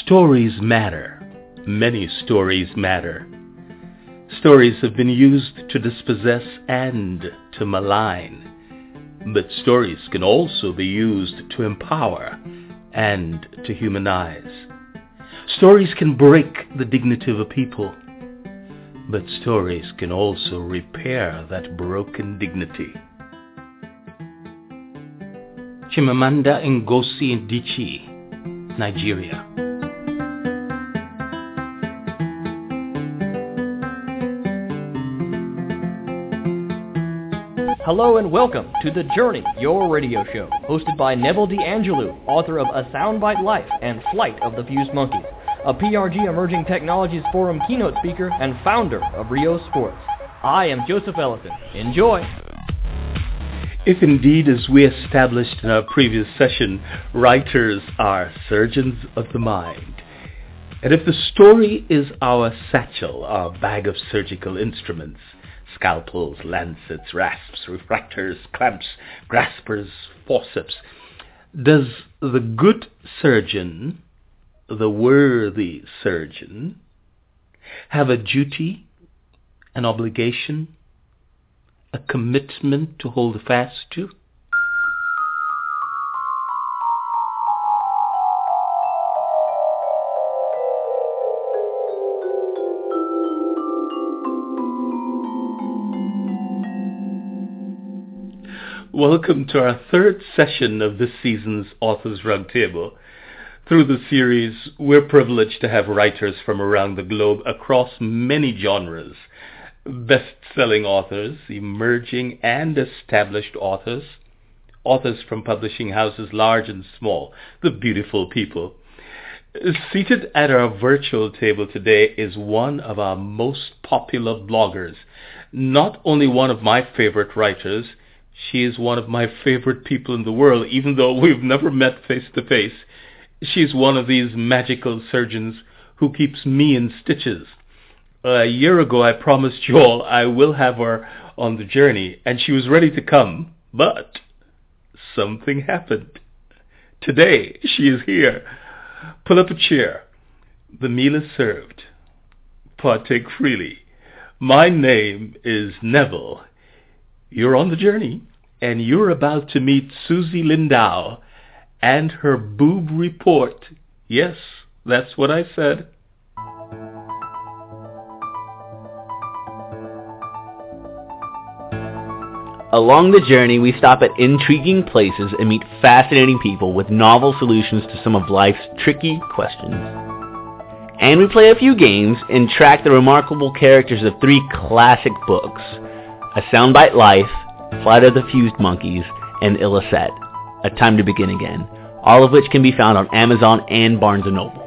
Stories matter. Many stories matter. Stories have been used to dispossess and to malign. But stories can also be used to empower and to humanize. Stories can break the dignity of a people, but stories can also repair that broken dignity. Chimamanda Ngozi Adichie, Nigeria. Hello and welcome to The Journey, your radio show, hosted by Neville DeAngelou, author of A Soundbite Life and Flight of the Fused Monkeys, a PRG Emerging Technologies Forum keynote speaker and founder of Rio Sports. I am Joseph Ellison. Enjoy! If indeed, as we established in our previous session, writers are surgeons of the mind, and if the story is our satchel, our bag of surgical instruments, scalpels, lancets, rasps, retractors, clamps, graspers, forceps. Does the good surgeon, the worthy surgeon, have a duty, an obligation, a commitment to hold fast to? Welcome to our third session of this season's Authors Roundtable. Through the series, we're privileged to have writers from around the globe across many genres. Best-selling authors, emerging and established authors, authors from publishing houses large and small, the beautiful people. Seated at our virtual table today is one of our most popular bloggers, not only one of my favorite writers, she is one of my favorite people in the world, even though we've never met face to face. She's one of these magical surgeons who keeps me in stitches. A year ago, I promised you all I will have her on the journey, and she was ready to come, but something happened. Today, she is here. Pull up a chair. The meal is served. Partake freely. My name is Neville you're on the journey, and you're about to meet Susie Lindau and her boob report. Yes, that's what I said. Along the journey, we stop at intriguing places and meet fascinating people with novel solutions to some of life's tricky questions. And we play a few games and track the remarkable characters of three classic books a Soundbite Life, Flight of the Fused Monkeys, and Illicet, A Time to Begin Again, all of which can be found on Amazon and Barnes & Noble.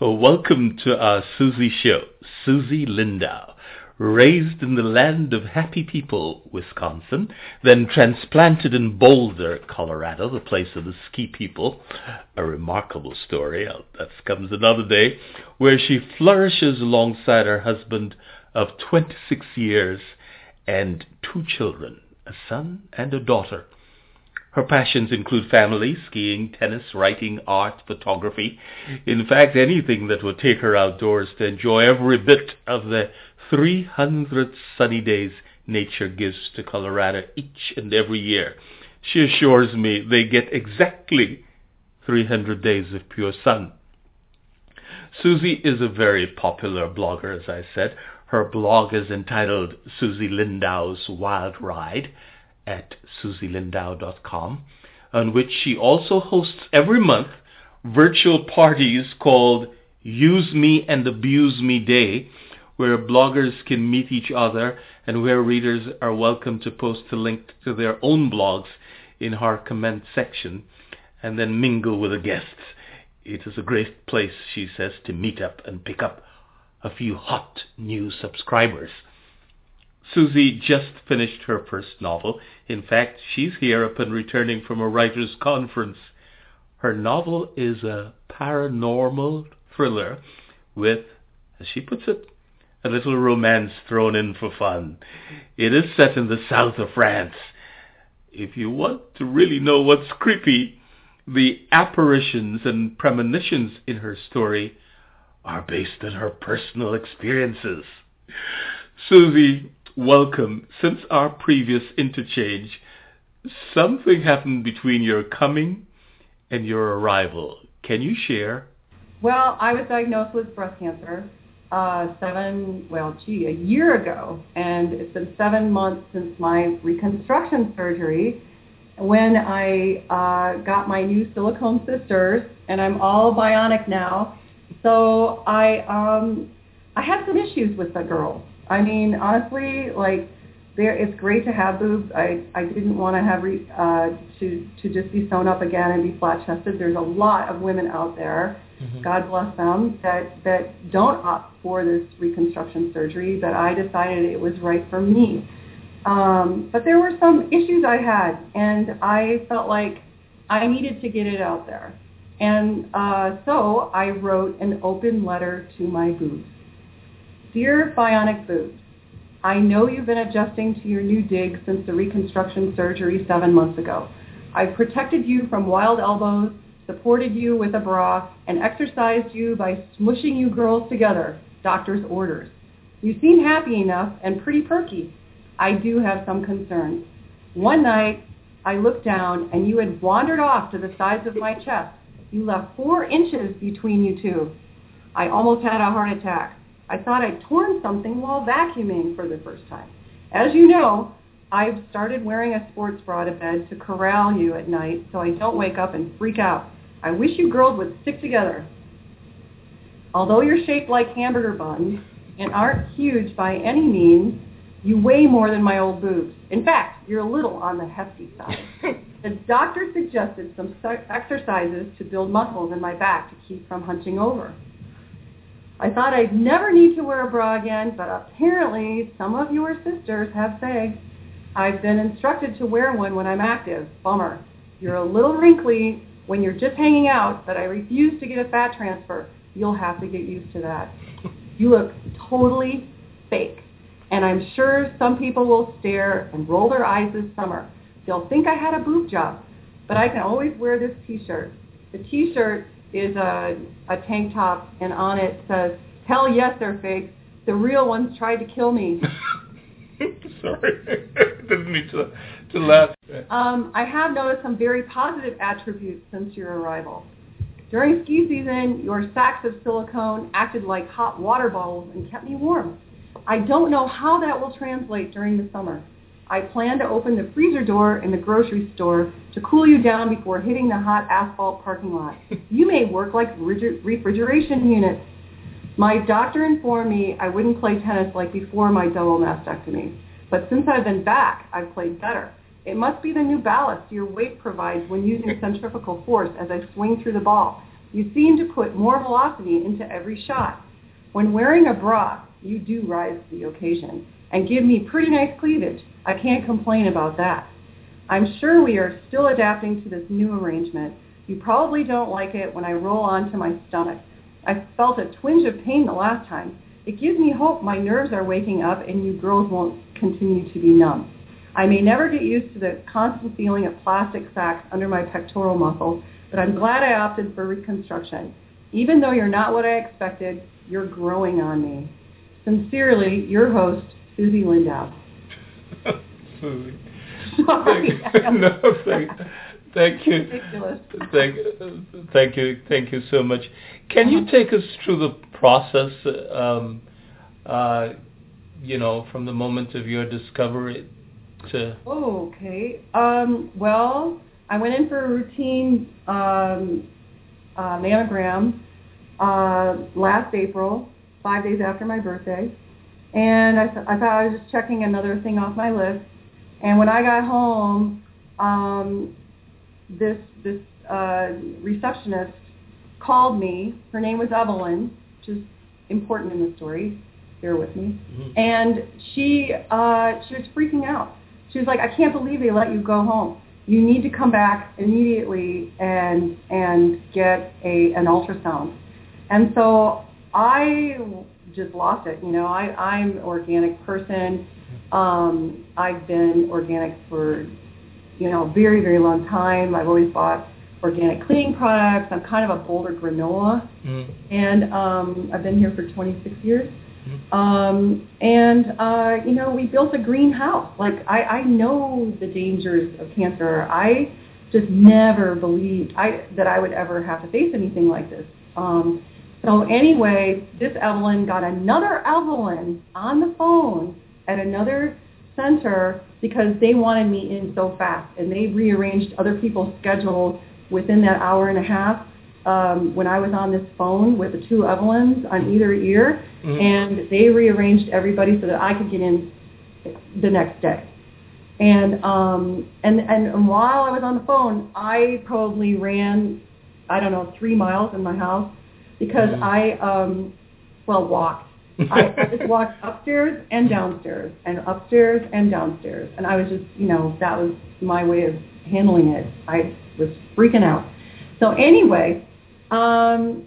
Welcome to our Susie show, Susie Lindau raised in the land of happy people, Wisconsin, then transplanted in Boulder, Colorado, the place of the ski people. A remarkable story, uh, that comes another day, where she flourishes alongside her husband of 26 years and two children, a son and a daughter. Her passions include family, skiing, tennis, writing, art, photography. In fact, anything that would take her outdoors to enjoy every bit of the 300 sunny days nature gives to Colorado each and every year. She assures me they get exactly 300 days of pure sun. Susie is a very popular blogger, as I said. Her blog is entitled Susie Lindau's Wild Ride at susielindau.com, on which she also hosts every month virtual parties called Use Me and Abuse Me Day, where bloggers can meet each other and where readers are welcome to post a link to their own blogs in her comment section and then mingle with the guests. It is a great place, she says, to meet up and pick up a few hot new subscribers. Susie just finished her first novel. In fact, she's here upon returning from a writer's conference. Her novel is a paranormal thriller with, as she puts it, a little romance thrown in for fun. It is set in the south of France. If you want to really know what's creepy, the apparitions and premonitions in her story are based on her personal experiences. Susie, welcome. Since our previous interchange, something happened between your coming and your arrival. Can you share? Well, I was diagnosed with breast cancer uh, seven, well, gee, a year ago, and it's been seven months since my reconstruction surgery when I uh, got my new silicone sisters, and I'm all bionic now. So I um, I had some issues with the girls. I mean, honestly, like there, it's great to have boobs. I I didn't want to have re, uh, to to just be sewn up again and be flat chested. There's a lot of women out there mm-hmm. God bless them, that, that don't opt for this reconstruction surgery, that I decided it was right for me. Um, but there were some issues I had, and I felt like I needed to get it out there. And uh, so I wrote an open letter to my boobs. Dear Bionic Boobs, I know you've been adjusting to your new dig since the reconstruction surgery seven months ago. I've protected you from wild elbows, supported you with a bra, and exercised you by smushing you girls together, doctor's orders. You seem happy enough and pretty perky. I do have some concerns. One night, I looked down and you had wandered off to the sides of my chest. You left four inches between you two. I almost had a heart attack. I thought I'd torn something while vacuuming for the first time. As you know, I've started wearing a sports bra to bed to corral you at night so I don't wake up and freak out. I wish you girls would stick together. Although you're shaped like hamburger buns and aren't huge by any means, you weigh more than my old boobs. In fact, you're a little on the hefty side. the doctor suggested some exercises to build muscles in my back to keep from hunching over. I thought I'd never need to wear a bra again, but apparently some of your sisters have sagged. I've been instructed to wear one when I'm active. Bummer. You're a little wrinkly when you're just hanging out, but I refuse to get a fat transfer, you'll have to get used to that. You look totally fake. And I'm sure some people will stare and roll their eyes this summer. They'll think I had a boob job, but I can always wear this t-shirt. The t-shirt is a, a tank top, and on it says, hell yes, they're fake. The real ones tried to kill me. Sorry. Didn't mean to to laugh. Um, I have noticed some very positive attributes since your arrival. During ski season, your sacks of silicone acted like hot water bottles and kept me warm. I don't know how that will translate during the summer. I plan to open the freezer door in the grocery store to cool you down before hitting the hot asphalt parking lot. You may work like refrigeration units. My doctor informed me I wouldn't play tennis like before my double mastectomy. But since I've been back, I've played better. It must be the new ballast your weight provides when using centrifugal force as I swing through the ball. You seem to put more velocity into every shot. When wearing a bra, you do rise to the occasion and give me pretty nice cleavage. I can't complain about that. I'm sure we are still adapting to this new arrangement. You probably don't like it when I roll onto my stomach. I felt a twinge of pain the last time. It gives me hope my nerves are waking up and you girls won't continue to be numb. I may never get used to the constant feeling of plastic sacks under my pectoral muscle, but I'm glad I opted for reconstruction. Even though you're not what I expected, you're growing on me. Sincerely, your host, Susie Lindau. Susie. Sorry. no, thank, thank you. Ridiculous. Thank, thank you. Thank you so much. Can you take us through the process? Um, uh, you know, from the moment of your discovery to? Oh, okay. Um, well, I went in for a routine um, uh, mammogram uh, last April, five days after my birthday, and I, th- I thought I was just checking another thing off my list. And when I got home, um, this this uh, receptionist called me. Her name was Evelyn, which is important in the story bear with me. Mm-hmm. And she uh, she was freaking out. She was like, I can't believe they let you go home. You need to come back immediately and and get a an ultrasound. And so I just lost it. You know, I, I'm an organic person. Um, I've been organic for, you know, a very, very long time. I've always bought organic cleaning products. I'm kind of a Boulder granola. Mm. And um, I've been here for 26 years. Um, and, uh, you know, we built a greenhouse. Like, I, I know the dangers of cancer. I just never believed I, that I would ever have to face anything like this. Um, so anyway, this Evelyn got another Evelyn on the phone at another center because they wanted me in so fast, and they rearranged other people's schedules within that hour and a half. Um, when I was on this phone with the two Evelyns on either ear, Mhm. and they rearranged everybody so that I could get in the next day. And um, and and while I was on the phone, I probably ran, I don't know, three miles in my house because Mhm. I, um, well, walked. I, I just walked upstairs and downstairs and upstairs and downstairs, and I was just, you know, that was my way of handling it. I was freaking out. So anyway, um,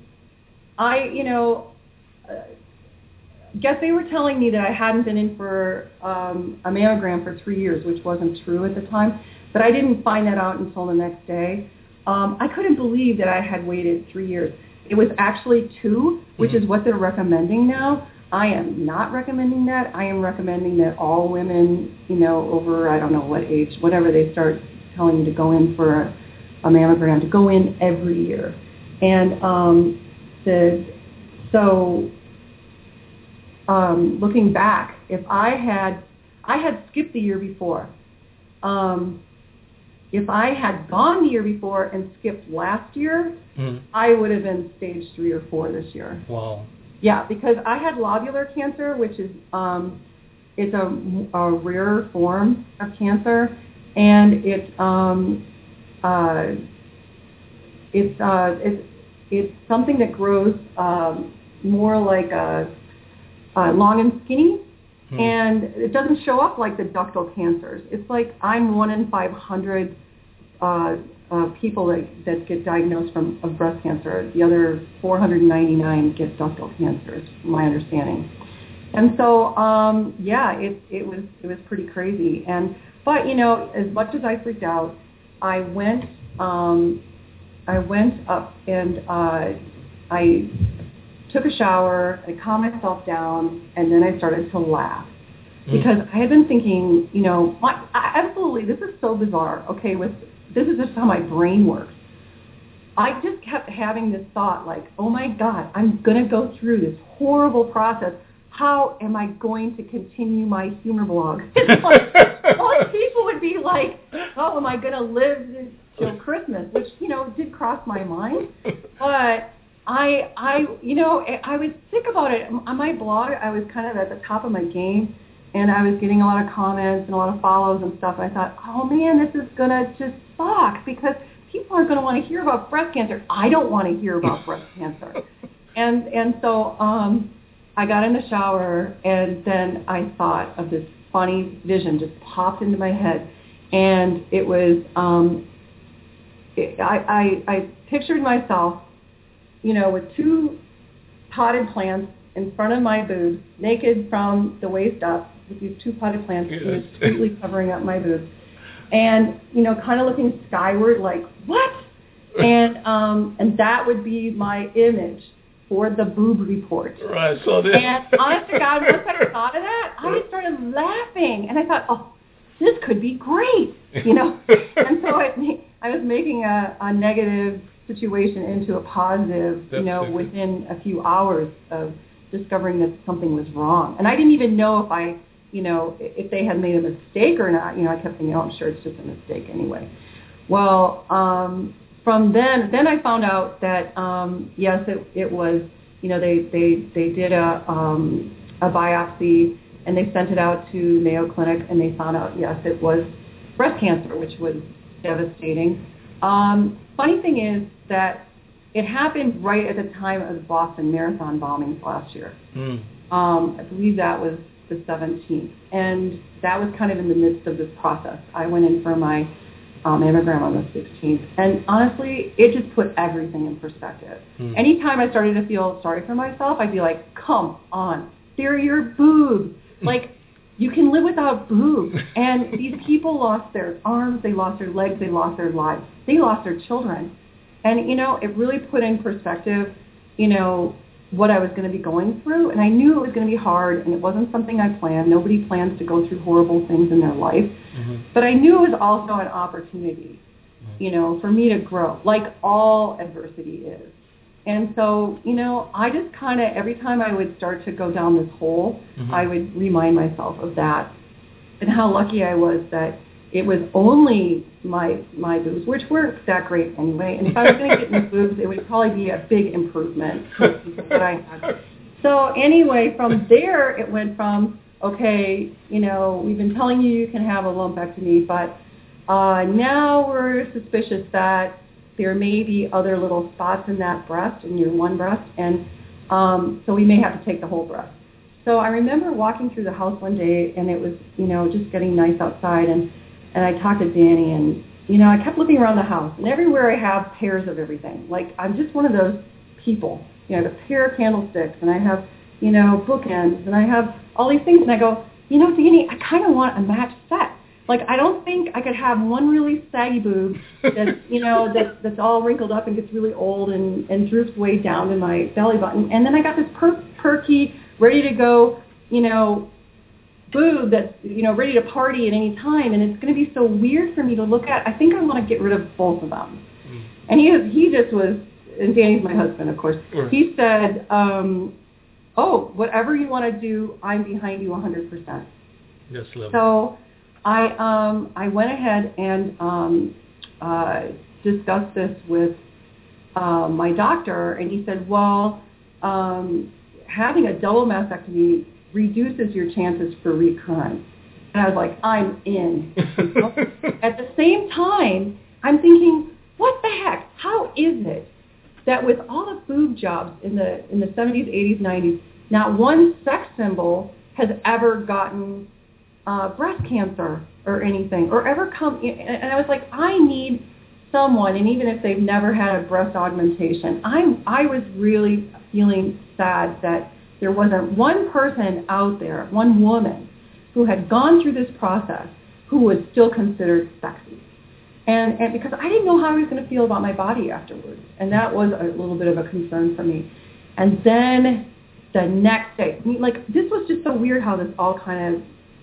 I, you know, uh, guess they were telling me that I hadn't been in for um, a mammogram for three years, which wasn't true at the time. But I didn't find that out until the next day. Um, I couldn't believe that I had waited three years. It was actually two, which is what they're recommending now. I am not recommending that. I am recommending that all women, you know, over I don't know what age, whatever they start telling you to go in for a, a mammogram, to go in every year. And um, the so um, looking back, if I had, I had skipped the year before. Um, if I had gone the year before and skipped last year, Mm. I would have been stage three or four this year. Wow. Yeah, because I had lobular cancer, which is um, it's a, a rare form of cancer, and it's um, uh, it's uh, it's it's something that grows um, more like a, uh, long and skinny, Hmm. and it doesn't show up like the ductal cancers. It's like I'm one in 500 uh, uh, people that, that get diagnosed from of breast cancer. The other 499 get ductal cancers, from my understanding. And so, um, yeah, it, it was it was pretty crazy. And but you know, as much as I freaked out, I went um, I went up and uh, I took a shower, I calmed myself down, and then I started to laugh Mm. because I had been thinking, you know, my, I, absolutely, this is so bizarre. Okay, with this is just how my brain works. I just kept having this thought, like, oh my God, I'm going to go through this horrible process. How am I going to continue my humor blog? It's like, most people would be like, oh, am I going to live till Christmas? Which, you know, did cross my mind. But I, I, you know, I was sick about it. On my blog, I was kind of at the top of my game, and I was getting a lot of comments and a lot of follows and stuff. I thought, oh man, this is gonna just suck because people aren't gonna want to hear about breast cancer. I don't want to hear about breast cancer. And and so um, I got in the shower, and then I thought of this funny vision just popped into my head, and it was um, it, I, I I pictured myself you know, with two potted plants in front of my boobs, naked from the waist up, with these two potted plants Yes. completely covering up my boobs, and you know, kind of looking skyward, like what? And um, and that would be my image for the boob report. Right. So this. And honest to God, once I thought of that, I just started laughing, and I thought, oh, this could be great, you know. and so I, I was making a, a negative situation into a positive, you know, Definitely. within a few hours of discovering that something was wrong. And I didn't even know if I, you know, if they had made a mistake or not. You know, I kept thinking, oh, I'm sure it's just a mistake anyway. Well, um, from then, then I found out that um, yes, it, it was. You know, they they they did a um, a biopsy and they sent it out to Mayo Clinic and they found out yes, it was breast cancer, which was devastating. Um, funny thing is that it happened right at the time of the Boston Marathon bombings last year. Mm. Um, I believe that was the 17th. And that was kind of in the midst of this process. I went in for my uh, mammogram on the 16th. And honestly, it just put everything in perspective. Hmm. Anytime I started to feel sorry for myself, I'd be like, come on, they're your boobs. Like, you can live without boobs. And these people lost their arms, they lost their legs, they lost their lives, they lost their children. And, you know, it really put in perspective, you know, what I was going to be going through. And I knew it was going to be hard, and it wasn't something I planned. Nobody plans to go through horrible things in their life. Mhm. But I knew it was also an opportunity, you know, for me to grow, like all adversity is. And so, you know, I just kind of, every time I would start to go down this hole, Mhm. I would remind myself of that and how lucky I was that it was only my my boobs, which weren't that great anyway. And if I was going to get new boobs, it would probably be a big improvement to what I had. So anyway, from there it went from okay, you know, we've been telling you you can have a lumpectomy, but uh, now we're suspicious that there may be other little spots in that breast, in your one breast, and um, so we may have to take the whole breast. So I remember walking through the house one day, and it was, you know, just getting nice outside, and and I talked to Danny, and you know, I kept looking around the house, and everywhere I have pairs of everything. Like I'm just one of those people. You know, I have a pair of candlesticks, and I have, you know, bookends, and I have all these things, and I go, you know, Danny, I kind of want a match set. Like I don't think I could have one really saggy boob that's, you know, that that's all wrinkled up and gets really old and and droops way down to my belly button, and then I got this per- perky, ready to go, you know, boob that's you know ready to party at any time, and it's going to be so weird for me to look at. I think I want to get rid of both of them. Mm. And he he just was, and Danny's my husband, of course. Right. He said, um, "Oh, whatever you want to do, I'm behind you 100%." That's lovely. So I um, I went ahead and um, uh, discussed this with uh, my doctor, and he said, "Well, um, having a double mastectomy reduces your chances for recurrence." And I was like, "I'm in." At the same time, I'm thinking, "What the heck? How is it that with all the boob jobs in the in the 70s, 80s, 90s, not one sex symbol has ever gotten uh, breast cancer or anything, or ever come. And I was like, I need someone, and even if they've never had a breast augmentation, I'm I was really feeling sad that there wasn't one person out there, one woman, who had gone through this process who was still considered sexy. And, and because I didn't know how I was going to feel about my body afterwards, and that was a little bit of a concern for me. And then the next day, I mean, like this was just so weird how this all kind of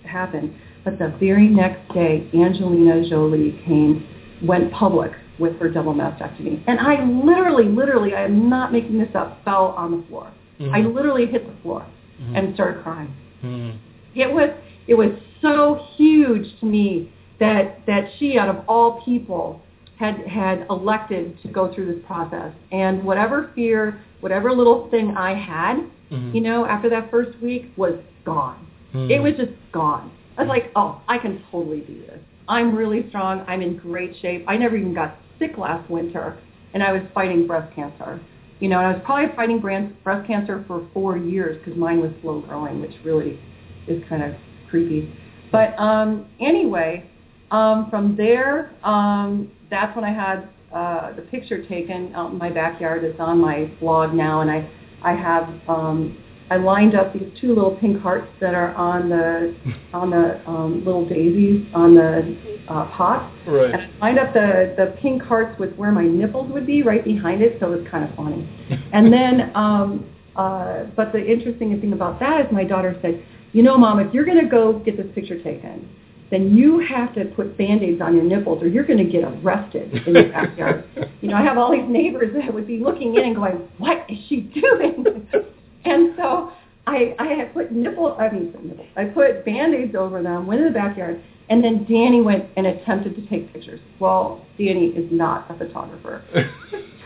happened. But the very next day, Angelina Jolie came, went public with her double mastectomy, and I literally, literally, I am not making this up, fell on the floor. Mhm. I literally hit the floor Mhm. and started crying. Mm. It was it was so huge to me that that she, out of all people, had had elected to go through this process. And whatever fear, whatever little thing I had, Mhm. you know, after that first week was gone. Mhm. It was just gone. I was like, oh, I can totally do this. I'm really strong. I'm in great shape. I never even got sick last winter, and I was fighting breast cancer. You know, and I was probably fighting breast cancer for four years because mine was slow growing, which really is kind of creepy. But um, anyway, um, from there, um, that's when I had uh, the picture taken out in my backyard. It's on my blog now, and I I have um, I lined up these two little pink hearts that are on the on the um, little daisies on the uh, pot. Right. And I lined up the the pink hearts with where my nipples would be right behind it, so it was kind of funny. And then, um, uh, but the interesting thing about that is my daughter said, you know, mom, if you're going to go get this picture taken, then you have to put band-aids on your nipples or you're going to get arrested in the backyard. you know, I have all these neighbors that would be looking in and going, what is she doing? and so I, I had put nipple, I mean, nipple, I put band-aids over them, went in the backyard, and then Danny went and attempted to take pictures. Well, Danny is not a photographer.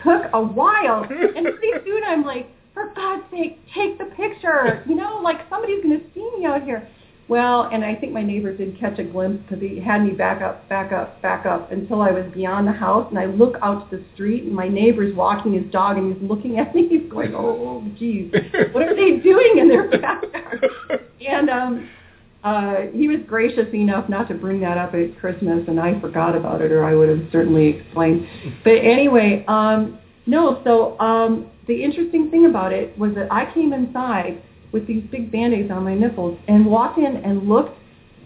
took a while. And pretty soon I'm like, for God's sake, take the picture. You know, like somebody's going to see me out here. Well, and I think my neighbor did catch a glimpse because he had me back up, back up, back up until I was beyond the house. And I look out to the street, and my neighbor's walking his dog, and he's looking at me. He's going, "Oh, geez, what are they doing in their backyard?" And um, uh, he was gracious enough not to bring that up at Christmas, and I forgot about it, or I would have certainly explained. But anyway, um, no. So um, the interesting thing about it was that I came inside with these big band-aids on my nipples and walked in and looked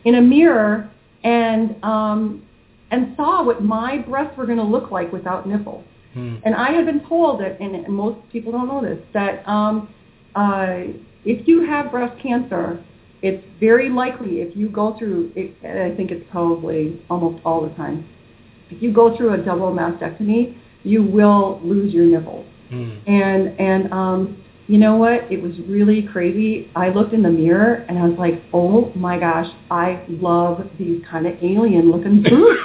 in a mirror and um, and saw what my breasts were going to look like without nipples. Hmm. And I had been told that, and most people don't know this, that um, uh, if you have breast cancer, it's very likely if you go through, it, and I think it's probably almost all the time, if you go through a double mastectomy, you will lose your nipples. Mm. And and um, you know what? It was really crazy. I looked in the mirror and I was like, oh my gosh, I love these kind of alien looking boobs.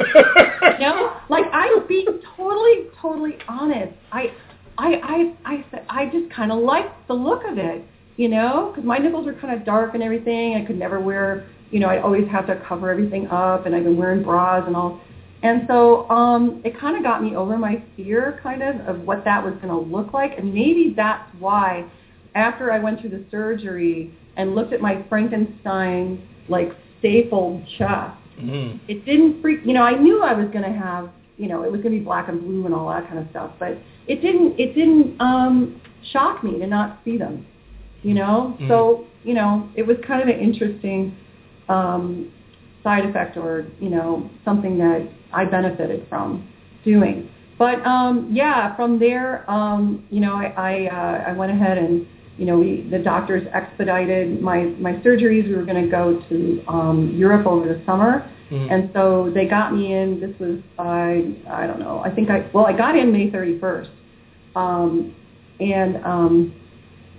you know, like I'm being totally, totally honest. I, I, I, I said I just kind of liked the look of it. You know, because my nipples are kind of dark and everything. I could never wear, you know, I always have to cover everything up, and I've been wearing bras and all. And so um, it kind of got me over my fear, kind of, of what that was going to look like. And maybe that's why, after I went through the surgery and looked at my Frankenstein like stapled chest, mm-hmm. it didn't freak. You know, I knew I was going to have, you know, it was going to be black and blue and all that kind of stuff, but it didn't. It didn't um, shock me to not see them. You know, mm-hmm. so you know, it was kind of an interesting um, side effect or you know something that I benefited from doing. But um, yeah, from there, um, you know, I I, uh, I went ahead and you know we the doctors expedited my my surgeries. We were going to go to um, Europe over the summer, mm-hmm. and so they got me in. This was I I don't know. I think I well I got in May 31st, um, and um,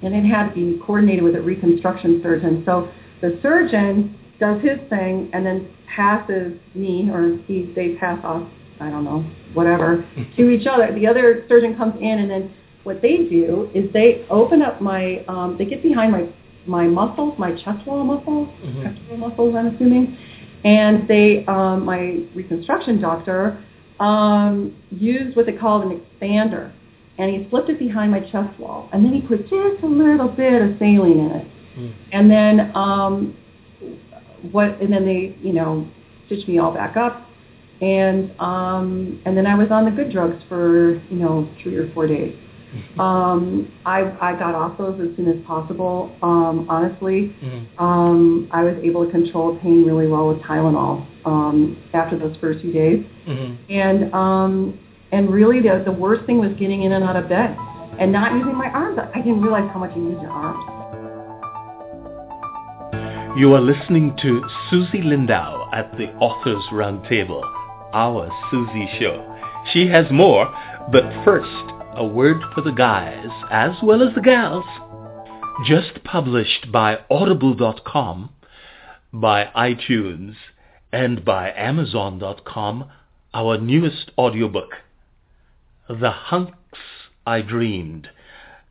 and it had to be coordinated with a reconstruction surgeon. So the surgeon does his thing and then passes me or he they pass off I don't know whatever to each other. The other surgeon comes in and then what they do is they open up my um, they get behind my my muscles, my chest wall muscles, mm-hmm. pectoral muscles, I'm assuming, and they um, my reconstruction doctor um, used what they call an expander, and he slipped it behind my chest wall, and then he put just a little bit of saline in it, mm. and then um, what and then they you know stitched me all back up. And um and then I was on the good drugs for you know three or four days. Um I I got off those as soon as possible. Um honestly mm-hmm. um I was able to control pain really well with Tylenol um after those first few days. Mm-hmm. and um and really the the worst thing was getting in and out of bed and not using my arms. I didn't realize how much you use your arms you are listening to Susie Lindau at the Authors Roundtable, our Susie show. She has more, but first, a word for the guys as well as the gals. Just published by Audible.com, by iTunes, and by Amazon.com, our newest audiobook, The Hunks I Dreamed,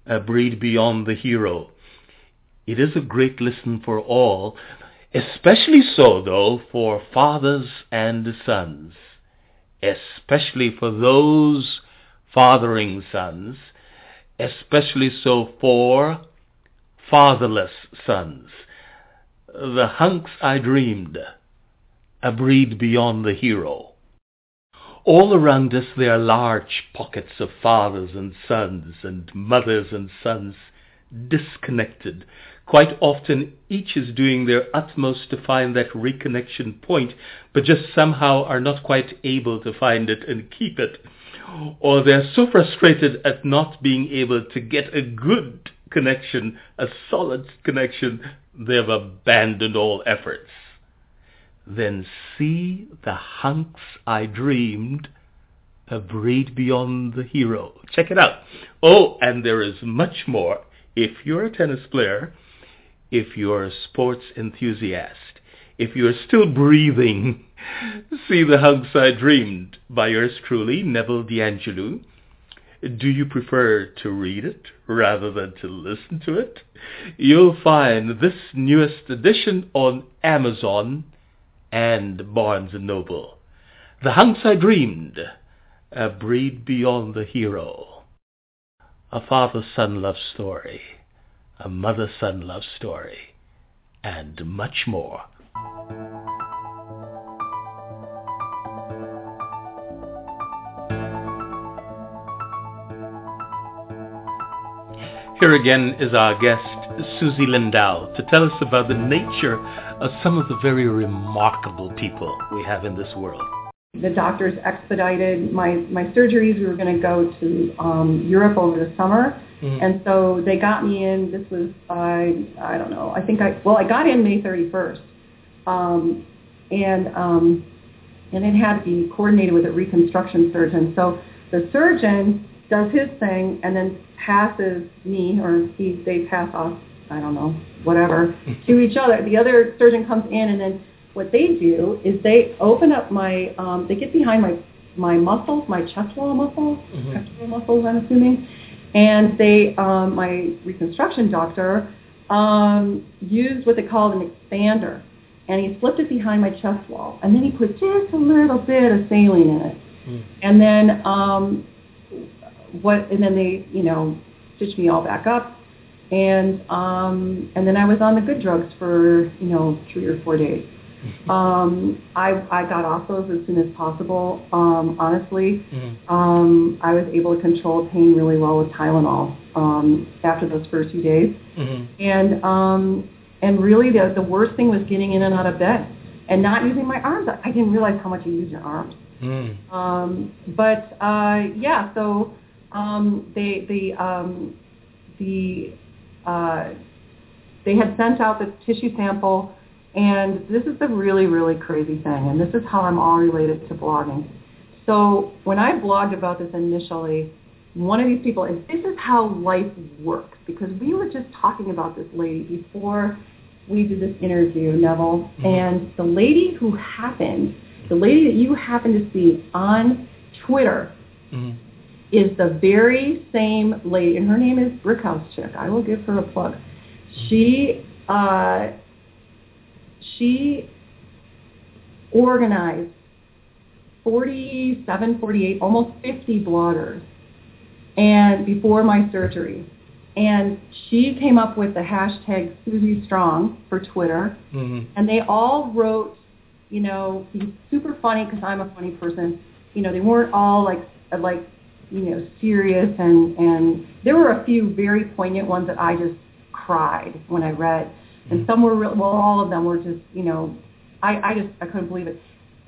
A Breed Beyond the Hero, it is a great lesson for all, especially so, though, for fathers and sons, especially for those fathering sons, especially so for fatherless sons. The hunks I dreamed, a breed beyond the hero. All around us there are large pockets of fathers and sons and mothers and sons disconnected Quite often, each is doing their utmost to find that reconnection point, but just somehow are not quite able to find it and keep it. Or they're so frustrated at not being able to get a good connection, a solid connection, they've abandoned all efforts. Then see the hunks I dreamed, a breed beyond the hero. Check it out. Oh, and there is much more. If you're a tennis player, if you're a sports enthusiast, if you're still breathing, see The Hunks I Dreamed by yours truly, Neville DeAngelou. Do you prefer to read it rather than to listen to it? You'll find this newest edition on Amazon and Barnes & Noble. The Hunks I Dreamed, A Breed Beyond the Hero. A father-son love story a mother-son love story, and much more. Here again is our guest, Susie Lindau, to tell us about the nature of some of the very remarkable people we have in this world. The doctors expedited my, my surgeries. We were going to go to um, Europe over the summer Mm-hmm. And so they got me in. This was, I, I don't know, I think I, well, I got in May 31st. Um, and, um, and it had to be coordinated with a reconstruction surgeon. So the surgeon does his thing and then passes me, or he, they pass off, I don't know, whatever, to each other. The other surgeon comes in, and then what they do is they open up my, um, they get behind my my muscles, my chest wall muscles, mm-hmm. chest wall muscles, I'm assuming, and they, um, my reconstruction doctor, um, used what they called an expander, and he slipped it behind my chest wall, and then he put just a little bit of saline in it, mm. and then um, what and then they you know stitched me all back up and um and then I was on the good drugs for you know three or four days. Um, I I got off those as soon as possible. Um, honestly, mm-hmm. um, I was able to control pain really well with Tylenol um, after those first few days, mm-hmm. and um, and really the the worst thing was getting in and out of bed and not using my arms. I didn't realize how much you use your arms. Mm. Um, but uh, yeah, so um, they the um, the uh, they had sent out the tissue sample, and this is the really really crazy thing, and this is how I'm all related to blogging. So when I blogged about this initially, one of these people, and this is how life works, because we were just talking about this lady before we did this interview, Neville, mm-hmm. and the lady who happened, the lady that you happened to see on Twitter. Mm-hmm is the very same lady, and her name is Brickhouse Chick. I will give her a plug. She uh, she organized 47, 48, almost 50 bloggers, and before my surgery, and she came up with the hashtag Susie Strong for Twitter, mm-hmm. and they all wrote, you know, super funny because I'm a funny person. You know, they weren't all like like you know, serious and, and there were a few very poignant ones that I just cried when I read. And some were, real, well, all of them were just, you know, I, I just, I couldn't believe it.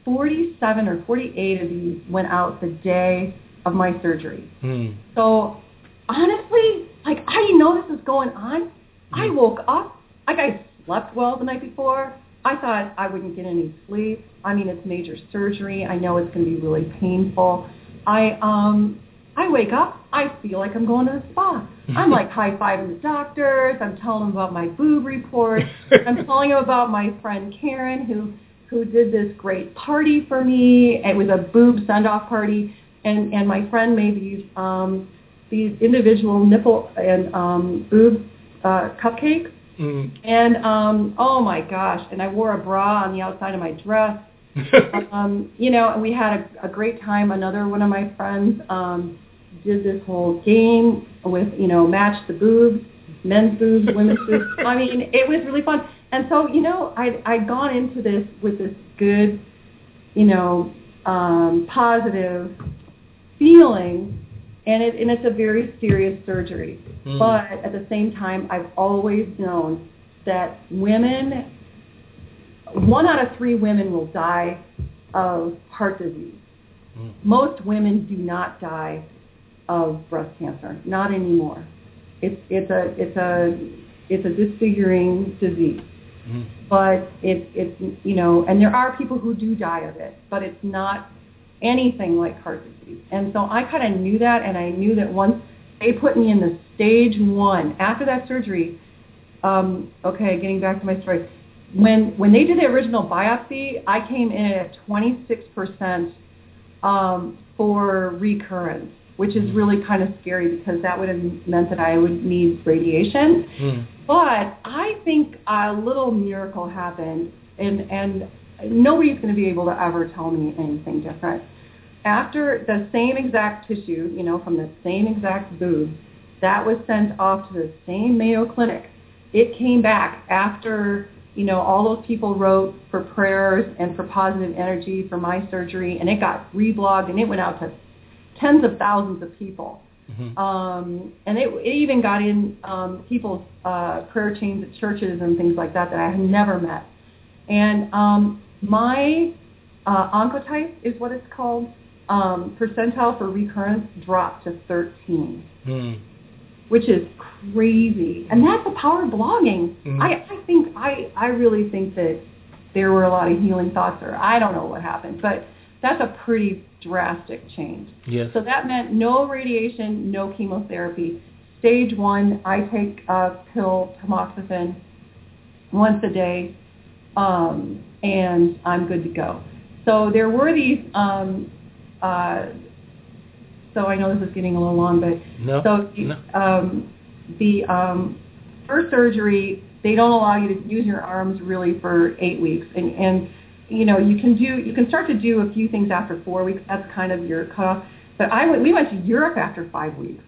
47 or 48 of these went out the day of my surgery. Mm. So honestly, like I didn't know this was going on. Mm. I woke up, like I slept well the night before. I thought I wouldn't get any sleep. I mean, it's major surgery. I know it's going to be really painful. I um I wake up, I feel like I'm going to the spa. I'm like high-fiving the doctors. I'm telling them about my boob report. I'm telling them about my friend Karen who who did this great party for me. It was a boob send-off party, and and my friend made these um, these individual nipple and um, boob uh, cupcakes. Mm. And um, oh my gosh! And I wore a bra on the outside of my dress. um, you know, and we had a, a great time. Another one of my friends um, did this whole game with, you know, match the boobs, men's boobs, women's boobs. I mean, it was really fun. And so, you know, I'd, I'd gone into this with this good, you know, um, positive feeling, and, it, and it's a very serious surgery. Mm. But at the same time, I've always known that women, one out of three women will die of heart disease. Mm. Most women do not die of breast cancer. Not anymore. It's it's a it's a it's a disfiguring disease. Mm-hmm. But it's it's you know, and there are people who do die of it, but it's not anything like heart disease. And so I kind of knew that, and I knew that once they put me in the stage one after that surgery. Um, okay, getting back to my story. When when they did the original biopsy, I came in at 26% um, for recurrence which is really kind of scary because that would have meant that I would need radiation. Mm. But I think a little miracle happened, and and nobody's going to be able to ever tell me anything different. After the same exact tissue, you know, from the same exact boob, that was sent off to the same Mayo Clinic. It came back after, you know, all those people wrote for prayers and for positive energy for my surgery, and it got reblogged and it went out to tens of thousands of people. Mm-hmm. Um, and it, it even got in um, people's uh, prayer chains at churches and things like that that I had never met. And um, my uh, oncotype is what it's called. Um, percentile for recurrence dropped to 13, mm. which is crazy. And that's the power of blogging. Mm. I, I think I, I really think that there were a lot of healing thoughts, or I don't know what happened, but that's a pretty drastic change. Yes. So that meant no radiation, no chemotherapy. Stage one, I take a pill, tamoxifen, once a day, um, and I'm good to go. So there were these. Um, uh, so I know this is getting a little long, but no, so the, no. Um, the um, first surgery, they don't allow you to use your arms really for eight weeks, and and you know you can do you can start to do a few things after four weeks. That's kind of your cutoff. But I went, we went to Europe after five weeks,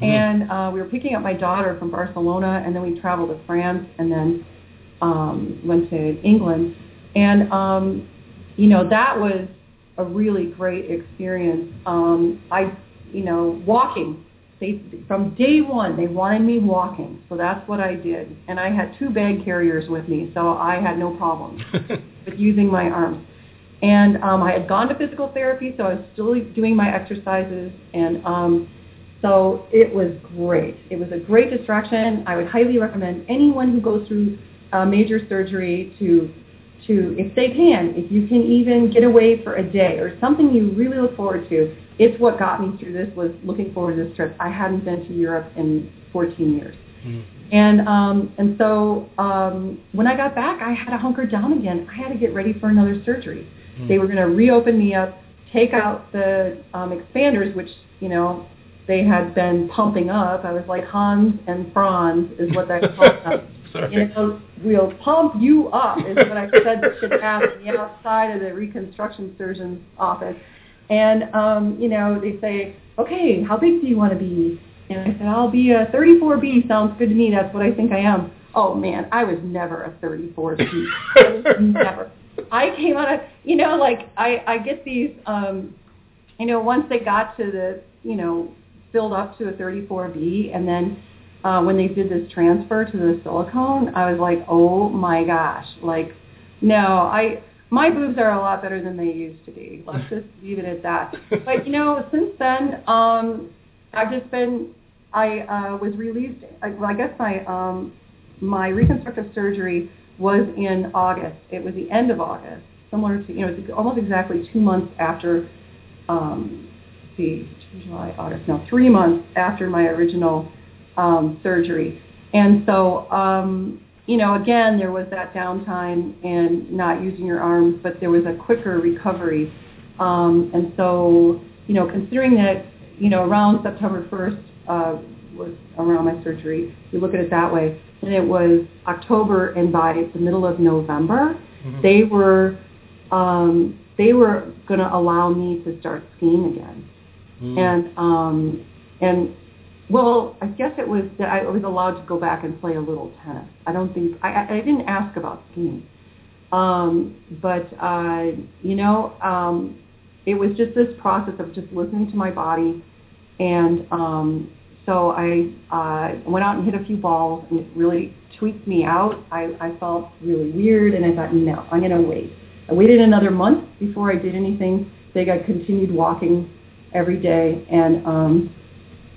mm-hmm. and uh, we were picking up my daughter from Barcelona, and then we traveled to France, and then um, went to England, and um, you know that was a really great experience. Um, I, you know, walking. They from day one they wanted me walking, so that's what I did. And I had two bag carriers with me, so I had no problem with using my arms. And um, I had gone to physical therapy, so I was still doing my exercises, and um, so it was great. It was a great distraction. I would highly recommend anyone who goes through uh, major surgery to to, if they can, if you can even get away for a day or something you really look forward to, it's what got me through this was looking forward to this trip. I hadn't been to Europe in 14 years. Mm. And um, and so um, when I got back, I had to hunker down again. I had to get ready for another surgery. Mm. They were going to reopen me up, take out the um, expanders, which you know they had been pumping up. I was like Hans and Franz is what they called them. Sorry. You know, we'll pump you up is what I said should happen the outside of the reconstruction surgeon's office. And, um, you know, they say, okay, how big do you want to be? And I said, I'll be a 34B. Sounds good to me. That's what I think I am. Oh, man, I was never a 34B. never. I came out of, you know, like I, I get these, um, you know, once they got to the, you know, filled up to a 34B and then uh, when they did this transfer to the silicone, I was like, oh my gosh, like, no, I my boobs are a lot better than they used to be. Let's just leave it at that. But you know, since then, um, I've just been. I uh, was released. I, well, I guess my um, my reconstructive surgery was in August. It was the end of August, similar to you know, it's almost exactly two months after um, the July, August, no, three months after my original um, surgery. And so, um, you know, again, there was that downtime and not using your arms, but there was a quicker recovery. Um, and so, you know, considering that, you know, around September 1st uh, was around my surgery, You look at it that way, and it was October, and by the middle of November, mm-hmm. they were um, they were going to allow me to start skiing again. Mm-hmm. And um, and well, I guess it was that I was allowed to go back and play a little tennis. I don't think I, I didn't ask about skiing, um, but uh, you know, um, it was just this process of just listening to my body, and um, so I uh, went out and hit a few balls, and it really tweaked me out. I, I felt really weird, and I thought, no, I'm going to wait. I waited another month before I did anything big. I continued walking every day, and um,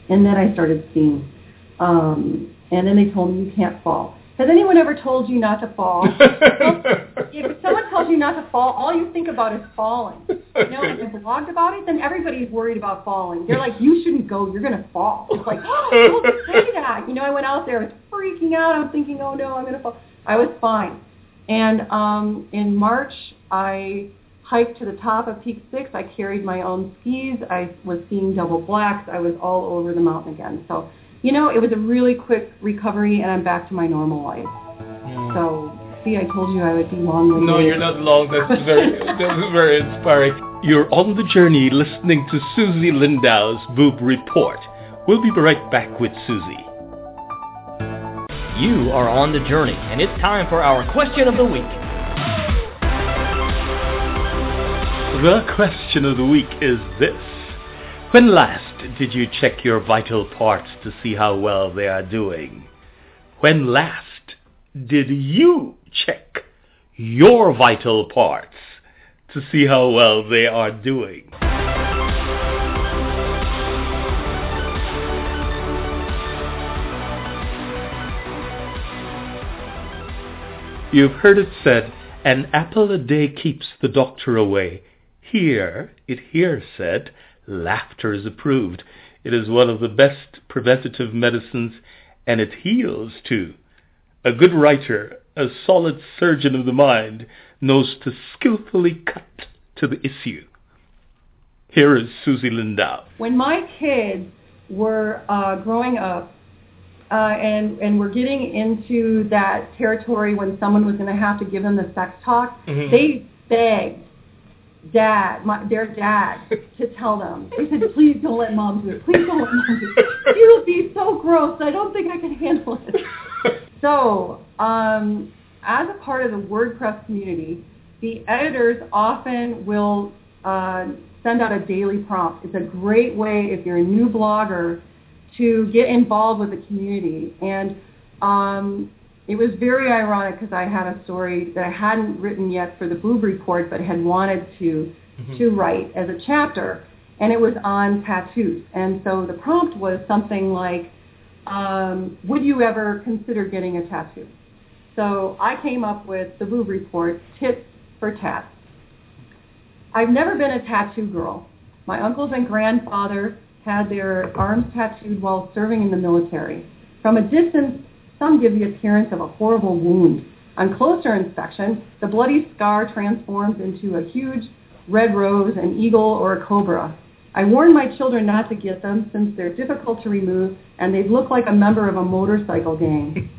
and then I started skiing. Um, and then they told me you can't fall. Has anyone ever told you not to fall? if someone tells you not to fall, all you think about is falling. You know, if I blogged about it, then everybody's worried about falling. They're like, you shouldn't go. You're going to fall. It's like, oh, don't say that. You know, I went out there. I was freaking out. I'm thinking, oh, no, I'm going to fall. I was fine. And um, in March, I hiked to the top of Peak 6. I carried my own skis. I was seeing double blacks. I was all over the mountain again. So, you know, it was a really quick recovery, and I'm back to my normal life. Mm. So, see, I told you I would be long-winded. No, you're not long. That's very, that's very inspiring. You're on the journey listening to Susie Lindau's Boob Report. We'll be right back with Susie. You are on the journey, and it's time for our question of the week. The question of the week is this. When last did you check your vital parts to see how well they are doing? When last did you check your vital parts to see how well they are doing? You've heard it said, an apple a day keeps the doctor away. Here, it here said, laughter is approved. It is one of the best preventative medicines, and it heals too. A good writer, a solid surgeon of the mind, knows to skillfully cut to the issue. Here is Susie Lindau. When my kids were uh, growing up, uh, and and we're getting into that territory when someone was going to have to give them the sex talk. Mhm. They begged dad, my, their dad, to tell them. They said, "Please don't let mom do it. Please don't let mom do it. It would be so gross. I don't think I can handle it." So, um, as a part of the WordPress community, the editors often will uh, send out a daily prompt. It's a great way if you're a new blogger to get involved with the community. And um, it was very ironic because I had a story that I hadn't written yet for the Boob Report, but had wanted to to write as a chapter, and it was on tattoos. And so the prompt was something like, um, "Would you ever consider getting a tattoo?" So I came up with the Boob Report, tits for tats. I've never been a tattoo girl. My uncles and grandfather had their arms tattooed while serving in the military. From a distance, some give the appearance of a horrible wound. On closer inspection, the bloody scar transforms into a huge red rose, an eagle, or a cobra. I warn my children not to get them since they're difficult to remove and they look like a member of a motorcycle gang.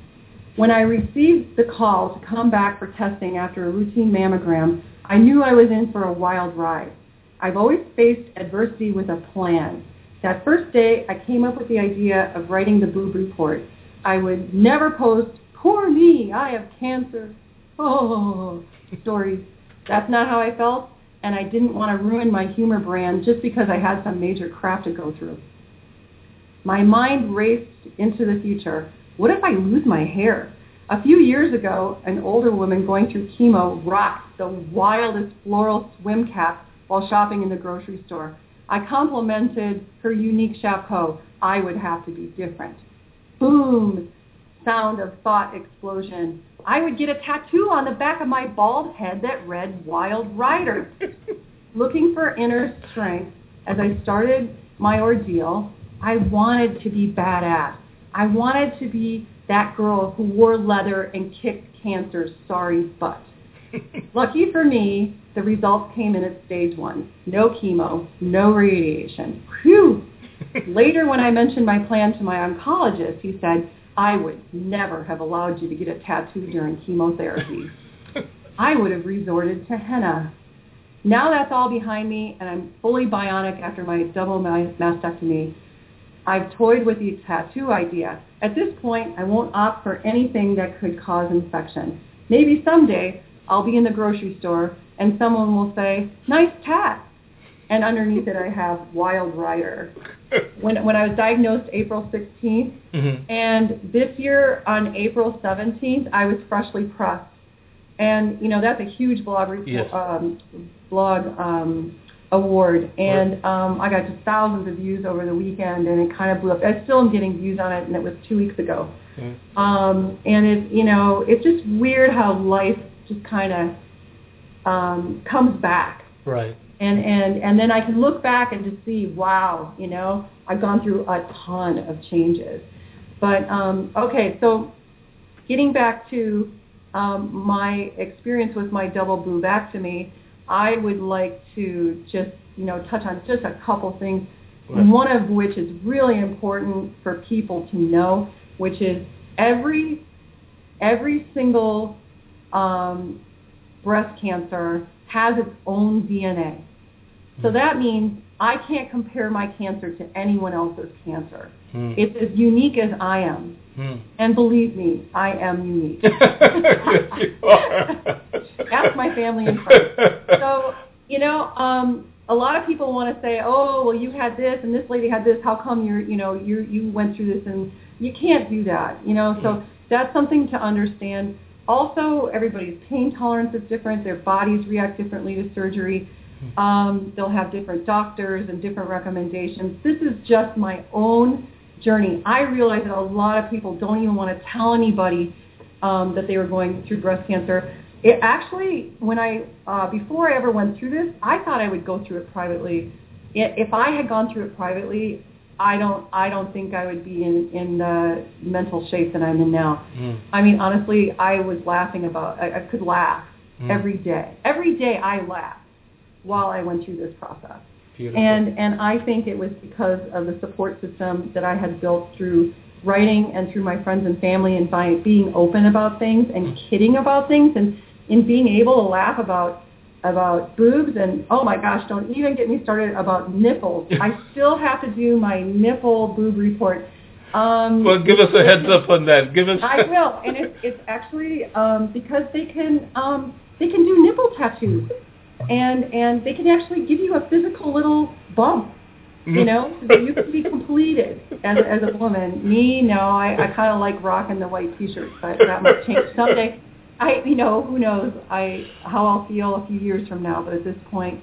When I received the call to come back for testing after a routine mammogram, I knew I was in for a wild ride. I've always faced adversity with a plan. That first day, I came up with the idea of writing the boob report. I would never post, poor me, I have cancer, oh, stories. That's not how I felt, and I didn't want to ruin my humor brand just because I had some major crap to go through. My mind raced into the future. What if I lose my hair? A few years ago, an older woman going through chemo rocked the wildest floral swim cap while shopping in the grocery store. I complimented her unique chapeau. I would have to be different. Boom! Sound of thought explosion. I would get a tattoo on the back of my bald head that read Wild Rider. Looking for inner strength, as I started my ordeal, I wanted to be badass. I wanted to be that girl who wore leather and kicked cancer's sorry butt. Lucky for me, the results came in at stage one. No chemo, no radiation. Whew! Later, when I mentioned my plan to my oncologist, he said, I would never have allowed you to get a tattoo during chemotherapy. I would have resorted to henna. Now that's all behind me, and I'm fully bionic after my double ma- mastectomy. I've toyed with the tattoo idea. At this point, I won't opt for anything that could cause infection. Maybe someday I'll be in the grocery store and someone will say, nice tat. And underneath it I have Wild Rider. When, when I was diagnosed April 16th, Mhm. and this year on April 17th, I was freshly pressed. And, you know, that's a huge blog, report, Yes. um, blog um, award. And um, I got just thousands of views over the weekend, and it kind of blew up. I still am getting views on it, and it was two weeks ago. Mm. Um, and it, you know, it's just weird how life just kind of um, comes back Right. And and and then I can look back and just see, wow, you know, I've gone through a ton of changes. But um, okay, so getting back to um, my experience with my double boobectomy, I would like to just you know touch on just a couple things. Right. One of which is really important for people to know, which is every every single um, breast cancer has its own DNA. So that means I can't compare my cancer to anyone else's cancer. Hmm. It's as unique as I am. Hmm. And believe me, I am unique. Yes, you are. Ask my family and friends. So, you know, um, a lot of people want to say, oh, well, you had this and this lady had this. How come you're, you know, you you went through this and you can't do that, you know? So that's something to understand. Also, everybody's pain tolerance is different. Their bodies react differently to surgery. Um, they'll have different doctors and different recommendations. This is just my own journey. I realize that a lot of people don't even want to tell anybody um, that they were going through breast cancer. It actually, when I uh, before I ever went through this, I thought I would go through it privately. If I had gone through it privately, I don't I don't think I would be in in the mental shape that I'm in now. Mm. I mean, honestly, I was laughing about. I, I could laugh mm. every day. Every day I laughed while I went through this process. Beautiful. And and I think it was because of the support system that I had built through writing and through my friends and family and by being open about things and mm. kidding about things and in being able to laugh about about boobs and oh my gosh, don't even get me started about nipples. I still have to do my nipple boob report. Um, well, give us a heads up on that. Give us. I will, and it's it's actually um, because they can um, they can do nipple tattoos and and they can actually give you a physical little bump you know, so that you can be completed as a, as a woman. Me, no, I, I kind of like rocking the white t-shirts, but that might change someday. I, you know, who knows? I how I'll feel a few years from now, but at this point,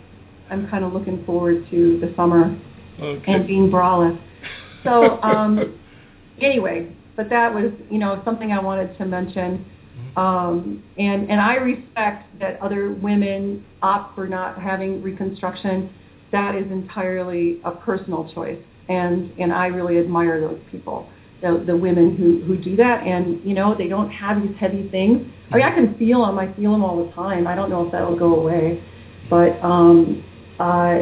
I'm kind of looking forward to the summer okay. and being braless. So, um, anyway, but that was, you know, something I wanted to mention. Um, and, and I respect that other women opt for not having reconstruction. That is entirely a personal choice. And, and I really admire those people, the, the women who, who do that. And, you know, they don't have these heavy things. I mean, I can feel them. I feel them all the time. I don't know if that will go away. But um, uh,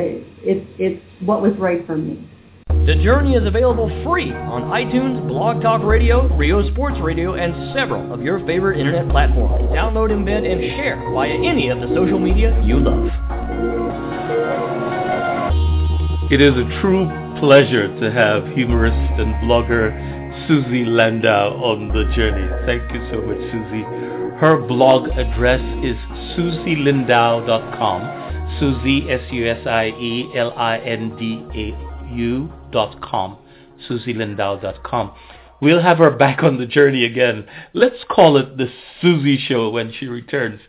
it's, it's what was right for me. The Journey is available free on iTunes, Blog Talk Radio, Rio Sports Radio, and several of your favorite internet platforms. Download, embed, and share via any of the social media you love. It is a true pleasure to have humorist and blogger Susie Lindau on the journey. Thank you so much, Susie. Her blog address is susielindau.com. Susie, S-U-S-I-E-L-I-N-D-A-U susielindau.com, susielindau.com. We'll have her back on the journey again. Let's call it the Susie Show when she returns.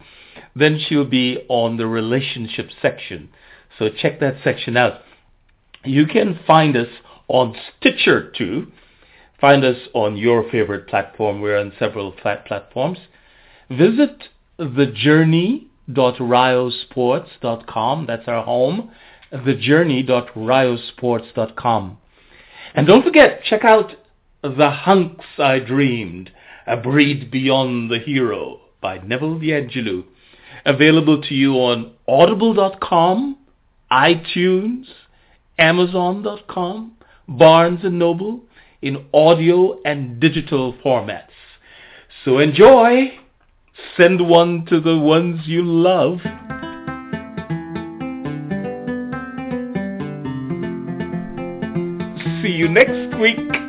Then she'll be on the relationship section. So check that section out. You can find us on Stitcher too. Find us on your favorite platform. We're on several platforms. Visit thejourney.riosports.com. That's our home thejourney.riosports.com. And don't forget, check out The Hunks I Dreamed, A Breed Beyond the Hero by Neville DeAngelou. Available to you on audible.com, iTunes, amazon.com, Barnes & Noble, in audio and digital formats. So enjoy! Send one to the ones you love. See you next week.